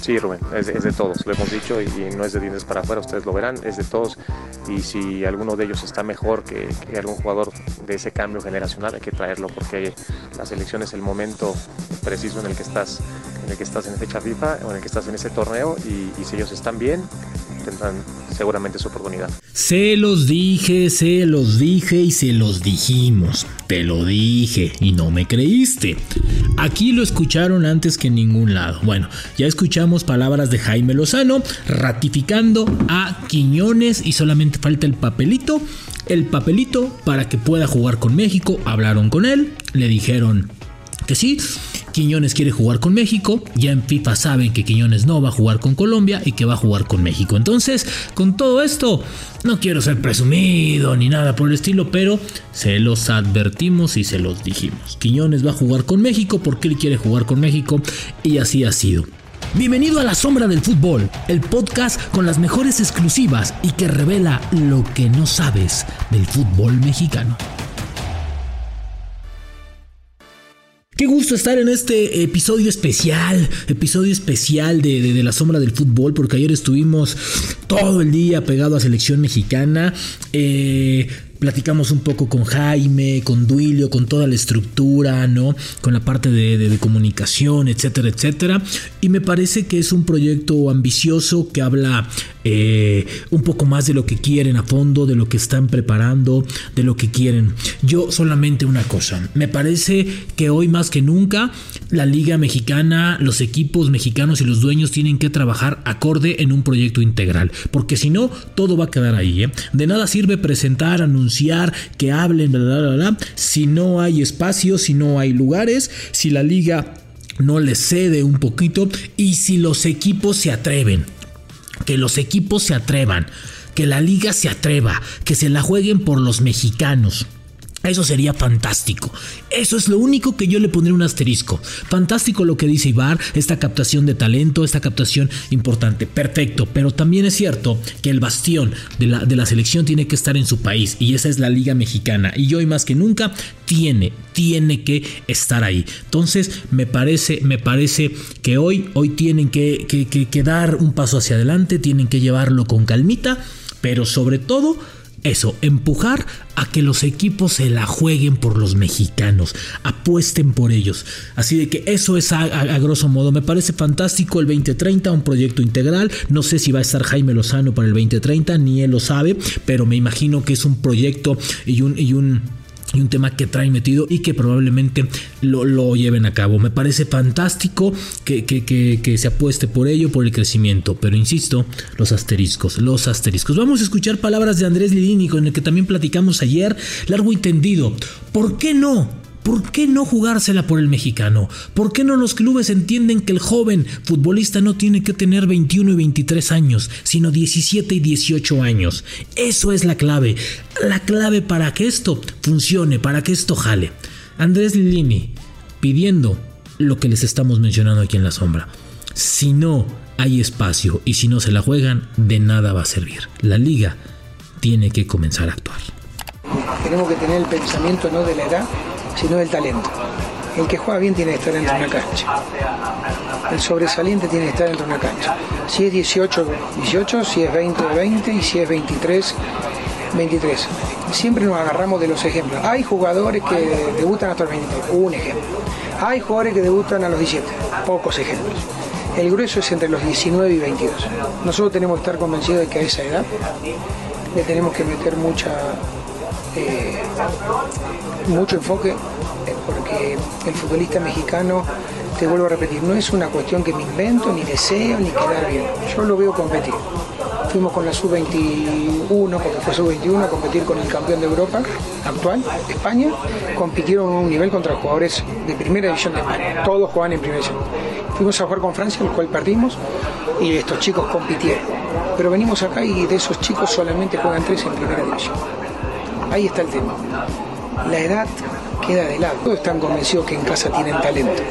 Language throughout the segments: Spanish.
Sí, Rubén, es, de todos, lo hemos dicho y, no es de dientes para afuera, ustedes lo verán, es de todos y si alguno de ellos está mejor que, algún jugador de ese cambio generacional hay que traerlo porque la selección es el momento preciso en el que estás en el que estás en fecha FIFA o en el que estás en ese torneo y si ellos están bien tendrán seguramente su oportunidad. Se los dije, se los dije y se los dijimos. Te lo dije y no me creíste. Aquí lo escucharon antes que en ningún lado. Bueno, ya escuchamos palabras de Jaime Lozano ratificando a Quiñones y solamente falta el papelito. El papelito para que pueda jugar con México. Hablaron con él, le dijeron que sí. Quiñones quiere jugar con México, ya en FIFA saben que Quiñones no va a jugar con Colombia y que va a jugar con México. Entonces, con todo esto, no quiero ser presumido ni nada por el estilo, pero se los advertimos y se los dijimos. Quiñones va a jugar con México porque él quiere jugar con México y así ha sido. Bienvenido a La Sombra del Fútbol, el podcast con las mejores exclusivas y que revela lo que no sabes del fútbol mexicano. Qué gusto estar en este episodio especial, episodio especial de, La Sombra del Fútbol, porque ayer estuvimos todo el día pegado a selección mexicana. Eh, platicamos un poco con Jaime, con Duilio, con toda la estructura, ¿no? Con la parte de, comunicación, etcétera, etcétera. Y me parece que es un proyecto ambicioso que habla eh, un poco más de lo que quieren a fondo, de lo que están preparando, de lo que quieren. Yo solamente una cosa, me parece que hoy más que nunca la liga mexicana, los equipos mexicanos y los dueños tienen que trabajar acorde en un proyecto integral, porque si no, todo va a quedar ahí. ¿eh? De nada sirve presentar, anunciar, que hablen, bla, bla, bla, si no hay espacio, si no hay lugares, si la liga no le cede un poquito y si los equipos se atreven, que los equipos se atrevan, que la liga se atreva, que se la jueguen por los mexicanos. Eso sería fantástico. Eso es lo único que yo le pondré un asterisco. Fantástico lo que dice Ibar, esta captación de talento, esta captación importante. Perfecto, pero también es cierto que el bastión de la, de la selección tiene que estar en su país y esa es la Liga Mexicana. Y hoy más que nunca tiene, tiene que estar ahí. Entonces me parece, me parece que hoy, hoy tienen que, que, que dar un paso hacia adelante, tienen que llevarlo con calmita, pero sobre todo eso, empujar a que los equipos se la jueguen por los mexicanos, apuesten por ellos. Así de que eso es a, grosso modo. Me parece fantástico el 2030, un proyecto integral. No sé si va a estar Jaime Lozano para el 2030, ni él lo sabe, pero me imagino que es un proyecto y un, y un y un tema que traen metido y que probablemente lo, lleven a cabo. Me parece fantástico que, que, se apueste por ello, por el crecimiento, pero insisto, los asteriscos, los asteriscos. Vamos a escuchar palabras de Andrés Lidini con el que también platicamos ayer, largo y tendido. ¿Por qué no? ¿Por qué no jugársela por el mexicano? ¿Por qué no los clubes entienden que el joven futbolista no tiene que tener 21 y 23 años, sino 17 y 18 años? Eso es la clave. La clave para que esto funcione, para que esto jale. Andrés Lilini pidiendo lo que les estamos mencionando aquí en la sombra. Si no hay espacio y si no se la juegan, de nada va a servir. La liga tiene que comenzar a actuar. Tenemos que tener el pensamiento no de la edad, sino del talento. El que juega bien tiene que estar dentro de una cancha. El sobresaliente tiene que estar dentro de una cancha. Si es 18, 18, si es 20, 20 y si es 23, 23. Siempre nos agarramos de los ejemplos. Hay jugadores que debutan hasta los 23, un ejemplo. Hay jugadores que debutan a los 17, pocos ejemplos. El grueso es entre los 19 y 22. Nosotros tenemos que estar convencidos de que a esa edad le tenemos que meter mucha eh, mucho enfoque eh, porque el futbolista mexicano, te vuelvo a repetir, no es una cuestión que me invento, ni deseo, ni quedar bien. Yo lo veo competir. Fuimos con la sub-21, porque fue sub-21, a competir con el campeón de Europa actual, España. Compitieron a un nivel contra jugadores de primera división de España. Todos jugaban en primera división. Fuimos a jugar con Francia, el cual perdimos, y estos chicos compitieron. Pero venimos acá y de esos chicos solamente juegan tres en primera división. Ahí está el tema. La edad queda de lado. Todos están convencidos que en casa tienen talento.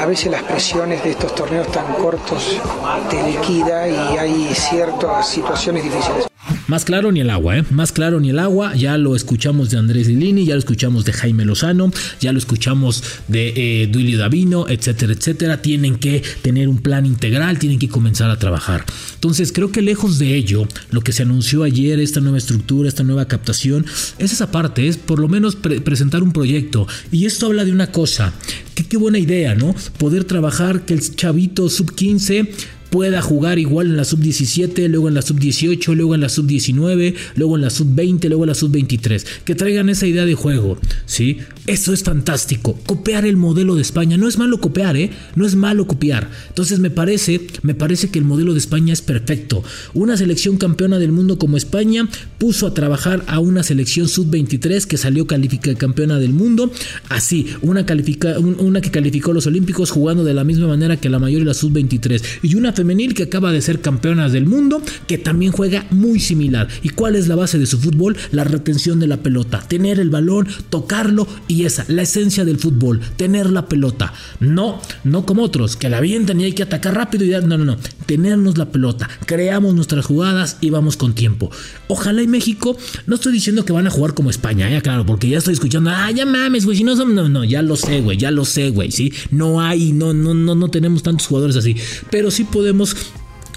A veces las presiones de estos torneos tan cortos te liquida y hay ciertas situaciones difíciles. Más claro ni el agua, ¿eh? Más claro ni el agua. Ya lo escuchamos de Andrés Lilini, ya lo escuchamos de Jaime Lozano, ya lo escuchamos de eh, Duilio Davino, etcétera, etcétera. Tienen que tener un plan integral, tienen que comenzar a trabajar. Entonces, creo que lejos de ello, lo que se anunció ayer, esta nueva estructura, esta nueva captación, es esa parte, es por lo menos presentar un proyecto. Y esto habla de una cosa, qué buena idea, ¿no? Poder trabajar que el chavito sub 15 pueda jugar igual en la sub-17, luego en la sub-18, luego en la sub-19, luego en la sub-20, luego en la sub-23. Que traigan esa idea de juego, ¿sí? Eso es fantástico. Copiar el modelo de España. No es malo copiar, ¿eh? No es malo copiar. Entonces me parece, me parece que el modelo de España es perfecto. Una selección campeona del mundo como España puso a trabajar a una selección sub-23 que salió campeona del mundo. Así, una, califica, una que calificó los Olímpicos jugando de la misma manera que la mayor y la sub-23. Y una femenil que acaba de ser campeona del mundo, que también juega muy similar. ¿Y cuál es la base de su fútbol? La retención de la pelota, tener el balón, tocarlo y esa, la esencia del fútbol, tener la pelota. No, no como otros, que la avientan y hay que atacar rápido y no, no, no, tenernos la pelota, creamos nuestras jugadas y vamos con tiempo. Ojalá y México, no estoy diciendo que van a jugar como España, ya claro, porque ya estoy escuchando, ah, ya mames, güey, si no son, no, no, ya lo sé, güey, ya lo sé, güey, sí, no hay, no, no, no, no tenemos tantos jugadores así, pero sí podemos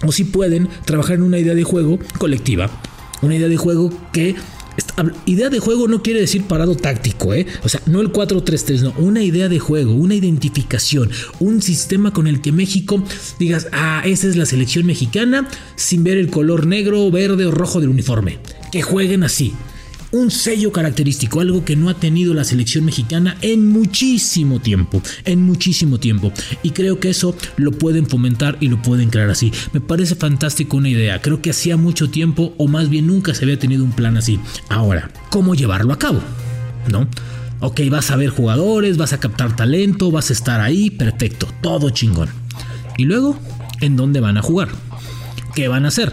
o si pueden trabajar en una idea de juego colectiva. Una idea de juego que idea de juego no quiere decir parado táctico, ¿eh? O sea, no el 4-3-3, no, una idea de juego, una identificación, un sistema con el que México digas, ah, esa es la selección mexicana, sin ver el color negro, verde o rojo del uniforme. Que jueguen así un sello característico, algo que no ha tenido la selección mexicana en muchísimo tiempo, en muchísimo tiempo. Y creo que eso lo pueden fomentar y lo pueden crear así. Me parece fantástico una idea, creo que hacía mucho tiempo o más bien nunca se había tenido un plan así. Ahora, ¿cómo llevarlo a cabo? ¿No? Ok, vas a ver jugadores, vas a captar talento, vas a estar ahí, perfecto, todo chingón. Y luego, ¿en dónde van a jugar? ¿Qué van a hacer?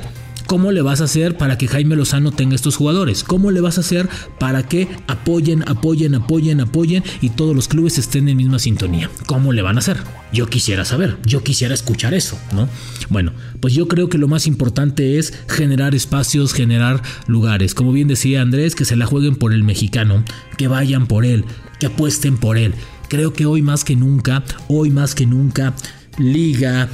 ¿Cómo le vas a hacer para que Jaime Lozano tenga estos jugadores? ¿Cómo le vas a hacer para que apoyen, apoyen, apoyen, apoyen y todos los clubes estén en misma sintonía? ¿Cómo le van a hacer? Yo quisiera saber, yo quisiera escuchar eso, ¿no? Bueno, pues yo creo que lo más importante es generar espacios, generar lugares. Como bien decía Andrés, que se la jueguen por el mexicano, que vayan por él, que apuesten por él. Creo que hoy más que nunca, hoy más que nunca, liga,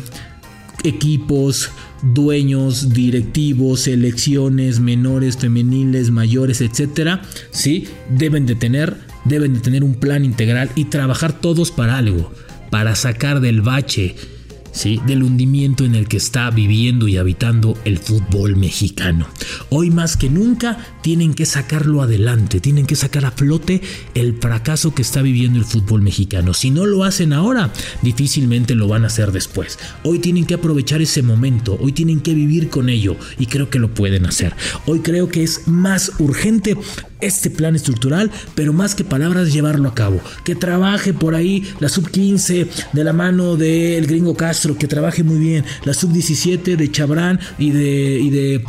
equipos, dueños, directivos, selecciones, menores, femeniles, mayores, etcétera, sí, deben de tener, deben de tener un plan integral y trabajar todos para algo, para sacar del bache ¿sí? del hundimiento en el que está viviendo y habitando el fútbol mexicano. Hoy más que nunca tienen que sacarlo adelante, tienen que sacar a flote el fracaso que está viviendo el fútbol mexicano. Si no lo hacen ahora, difícilmente lo van a hacer después. Hoy tienen que aprovechar ese momento, hoy tienen que vivir con ello y creo que lo pueden hacer. Hoy creo que es más urgente este plan estructural, pero más que palabras, llevarlo a cabo. Que trabaje por ahí la sub 15 de la mano del gringo Castro, que trabaje muy bien la sub 17 de Chabrán y de, y de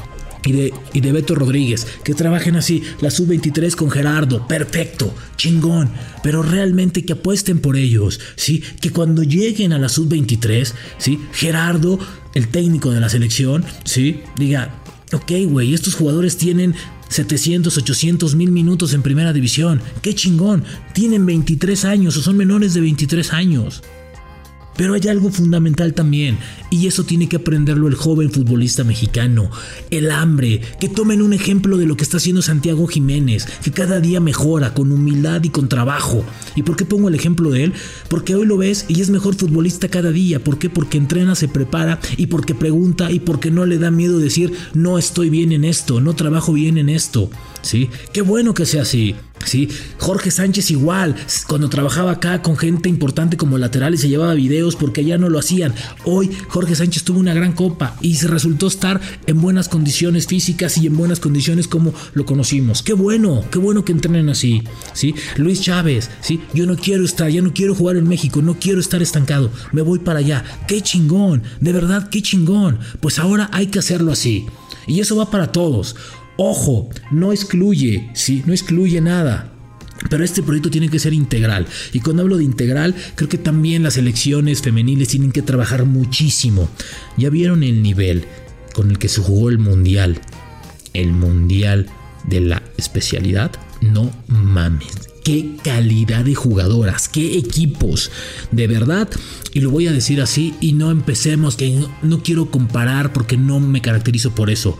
y de, y de, Beto Rodríguez, que trabajen así, la sub-23 con Gerardo, perfecto, chingón, pero realmente que apuesten por ellos, ¿sí? Que cuando lleguen a la sub-23, ¿sí? Gerardo, el técnico de la selección, ¿sí? Diga, ok, güey, estos jugadores tienen 700, 800 mil minutos en primera división. ¡Qué chingón! Tienen 23 años o son menores de 23 años. Pero hay algo fundamental también, y eso tiene que aprenderlo el joven futbolista mexicano, el hambre, que tomen un ejemplo de lo que está haciendo Santiago Jiménez, que cada día mejora con humildad y con trabajo. ¿Y por qué pongo el ejemplo de él? Porque hoy lo ves y es mejor futbolista cada día. ¿Por qué? Porque entrena, se prepara y porque pregunta y porque no le da miedo decir no estoy bien en esto, no trabajo bien en esto. ¿Sí? Qué bueno que sea así. ¿Sí? Jorge Sánchez igual, cuando trabajaba acá con gente importante como lateral y se llevaba videos porque ya no lo hacían. Hoy Jorge Sánchez tuvo una gran copa y se resultó estar en buenas condiciones físicas y en buenas condiciones como lo conocimos. Qué bueno, qué bueno que entrenen así, ¿sí? Luis Chávez, ¿sí? Yo no quiero estar, ya no quiero jugar en México, no quiero estar estancado, me voy para allá. Qué chingón, de verdad, qué chingón. Pues ahora hay que hacerlo así. Y eso va para todos. Ojo, no excluye, ¿sí? No excluye nada. Pero este proyecto tiene que ser integral. Y cuando hablo de integral, creo que también las elecciones femeniles tienen que trabajar muchísimo. Ya vieron el nivel con el que se jugó el Mundial. el mundial de la especialidad, no mames. Qué calidad de jugadoras, qué equipos, de verdad. Y lo voy a decir así y no empecemos, que no, quiero comparar porque no me caracterizo por eso.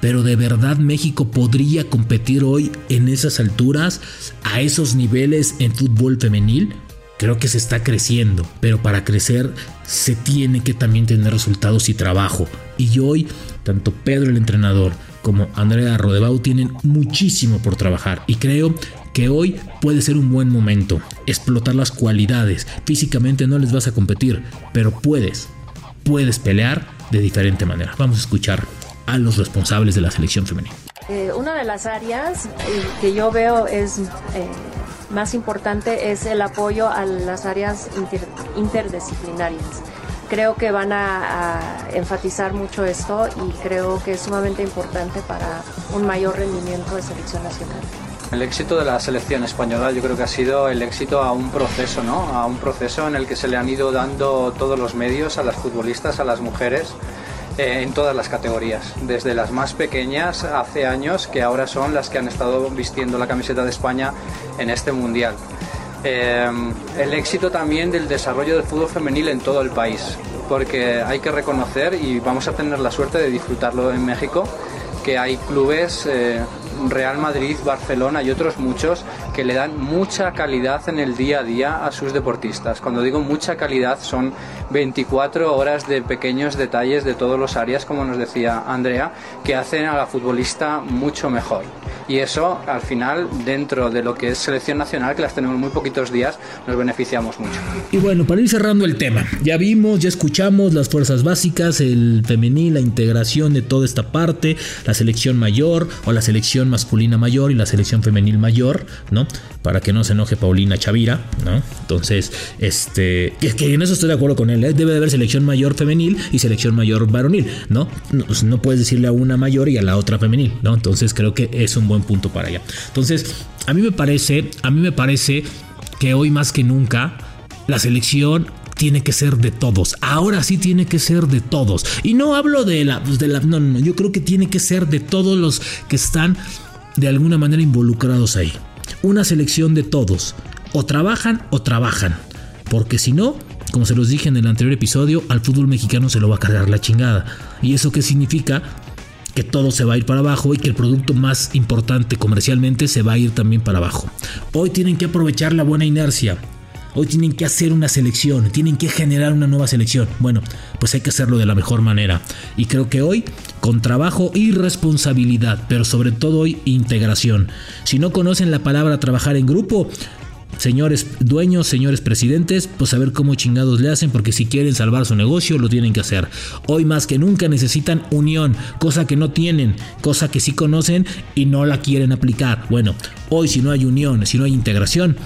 Pero de verdad México podría competir hoy en esas alturas, a esos niveles en fútbol femenil. Creo que se está creciendo, pero para crecer se tiene que también tener resultados y trabajo. Y hoy, tanto Pedro el entrenador como Andrea Rodebau tienen muchísimo por trabajar y creo que hoy puede ser un buen momento, explotar las cualidades. Físicamente no les vas a competir, pero puedes, puedes pelear de diferente manera. Vamos a escuchar a los responsables de la selección femenina. Eh, una de las áreas eh, que yo veo es eh, más importante es el apoyo a las áreas interdisciplinarias. Creo que van a, enfatizar mucho esto y creo que es sumamente importante para un mayor rendimiento de selección nacional. El éxito de la selección española yo creo que ha sido el éxito a un proceso, ¿no? A un proceso en el que se le han ido dando todos los medios a las futbolistas, a las mujeres, en todas las categorías, desde las más pequeñas hace años, que ahora son las que han estado vistiendo la camiseta de España en este mundial. Eh, el éxito también del desarrollo del fútbol femenil en todo el país, porque hay que reconocer y vamos a tener la suerte de disfrutarlo en México, que hay clubes eh, Real Madrid, Barcelona y otros muchos que le dan mucha calidad en el día a día a sus deportistas. Cuando digo mucha calidad son 24 horas de pequeños detalles de todos los áreas, como nos decía Andrea, que hacen a la futbolista mucho mejor. Y eso, al final, dentro de lo que es selección nacional, que las tenemos muy poquitos días, nos beneficiamos mucho. Y bueno, para ir cerrando el tema, ya vimos, ya escuchamos las fuerzas básicas, el femenil, la integración de toda esta parte, la selección mayor o la selección masculina mayor y la selección femenil mayor, ¿no? Para que no se enoje Paulina Chavira, ¿no? Entonces, este, es que en eso estoy de acuerdo con él, ¿eh? debe de haber selección mayor femenil y selección mayor varonil, ¿no? No, pues no puedes decirle a una mayor y a la otra femenil, ¿no? Entonces creo que es un buen punto para allá. Entonces, a mí me parece, a mí me parece que hoy más que nunca la selección tiene que ser de todos. Ahora sí tiene que ser de todos. Y no hablo de la, pues, de la no, no, yo creo que tiene que ser de todos los que están de alguna manera involucrados ahí. Una selección de todos. O trabajan o trabajan. Porque si no, como se los dije en el anterior episodio, al fútbol mexicano se lo va a cargar la chingada. ¿Y eso qué significa? Que todo se va a ir para abajo y que el producto más importante comercialmente se va a ir también para abajo. Hoy tienen que aprovechar la buena inercia. Hoy tienen que hacer una selección, tienen que generar una nueva selección. Bueno, pues hay que hacerlo de la mejor manera. Y creo que hoy, con trabajo y responsabilidad, pero sobre todo hoy integración. Si no conocen la palabra trabajar en grupo, señores dueños, señores presidentes, pues a ver cómo chingados le hacen, porque si quieren salvar su negocio, lo tienen que hacer. Hoy más que nunca necesitan unión, cosa que no tienen, cosa que sí conocen y no la quieren aplicar. Bueno, hoy si no hay unión, si no hay integración,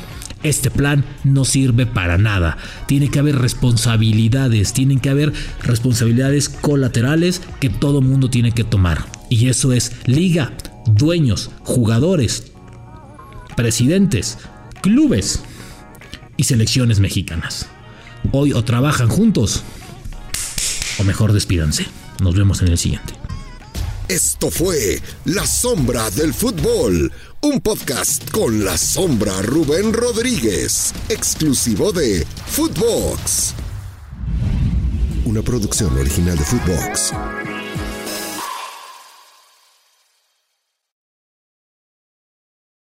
este plan no sirve para nada. Tiene que haber responsabilidades, tienen que haber responsabilidades colaterales que todo mundo tiene que tomar. Y eso es liga, dueños, jugadores, presidentes, clubes y selecciones mexicanas. Hoy o trabajan juntos o mejor despídanse. Nos vemos en el siguiente. Esto fue La Sombra del Fútbol un podcast con la sombra Rubén Rodríguez, exclusivo de Footbox. Una producción original de Footbox.